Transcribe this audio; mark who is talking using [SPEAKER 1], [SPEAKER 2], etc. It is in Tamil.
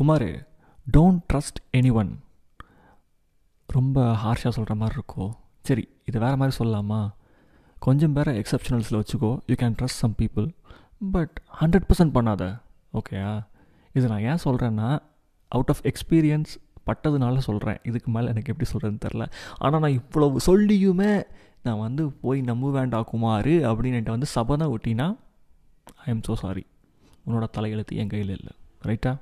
[SPEAKER 1] Kumar don't trust any one ரொம்ப ஹார்ஷாக சொல்கிற மாதிரி இருக்கோ? சரி இது வேறு மாதிரி சொல்லலாமா? கொஞ்சம் பேரை எக்ஸப்ஷனல்ஸில் வச்சுக்கோ. You can trust some people but hundred percent பண்ணாத. ஓகேயா இது நான் ஏன் சொல்கிறேன்னா அவுட் ஆஃப் எக்ஸ்பீரியன்ஸ் பட்டதுனால சொல்கிறேன் இதுக்கு மேலே எனக்கு எப்படி சொல்கிறதுன்னு தெரில ஆனால் நான் இவ்வளவு சொல்லியுமே நான் வந்து போய் நம்ப வேண்டா குமார் அப்படின்னு வந்து சபதம் ஒட்டினா ஐ எம் ஸோ சாரி உன்னோட தலையெழுத்து என் கையில் இல்லை. ரைட்டா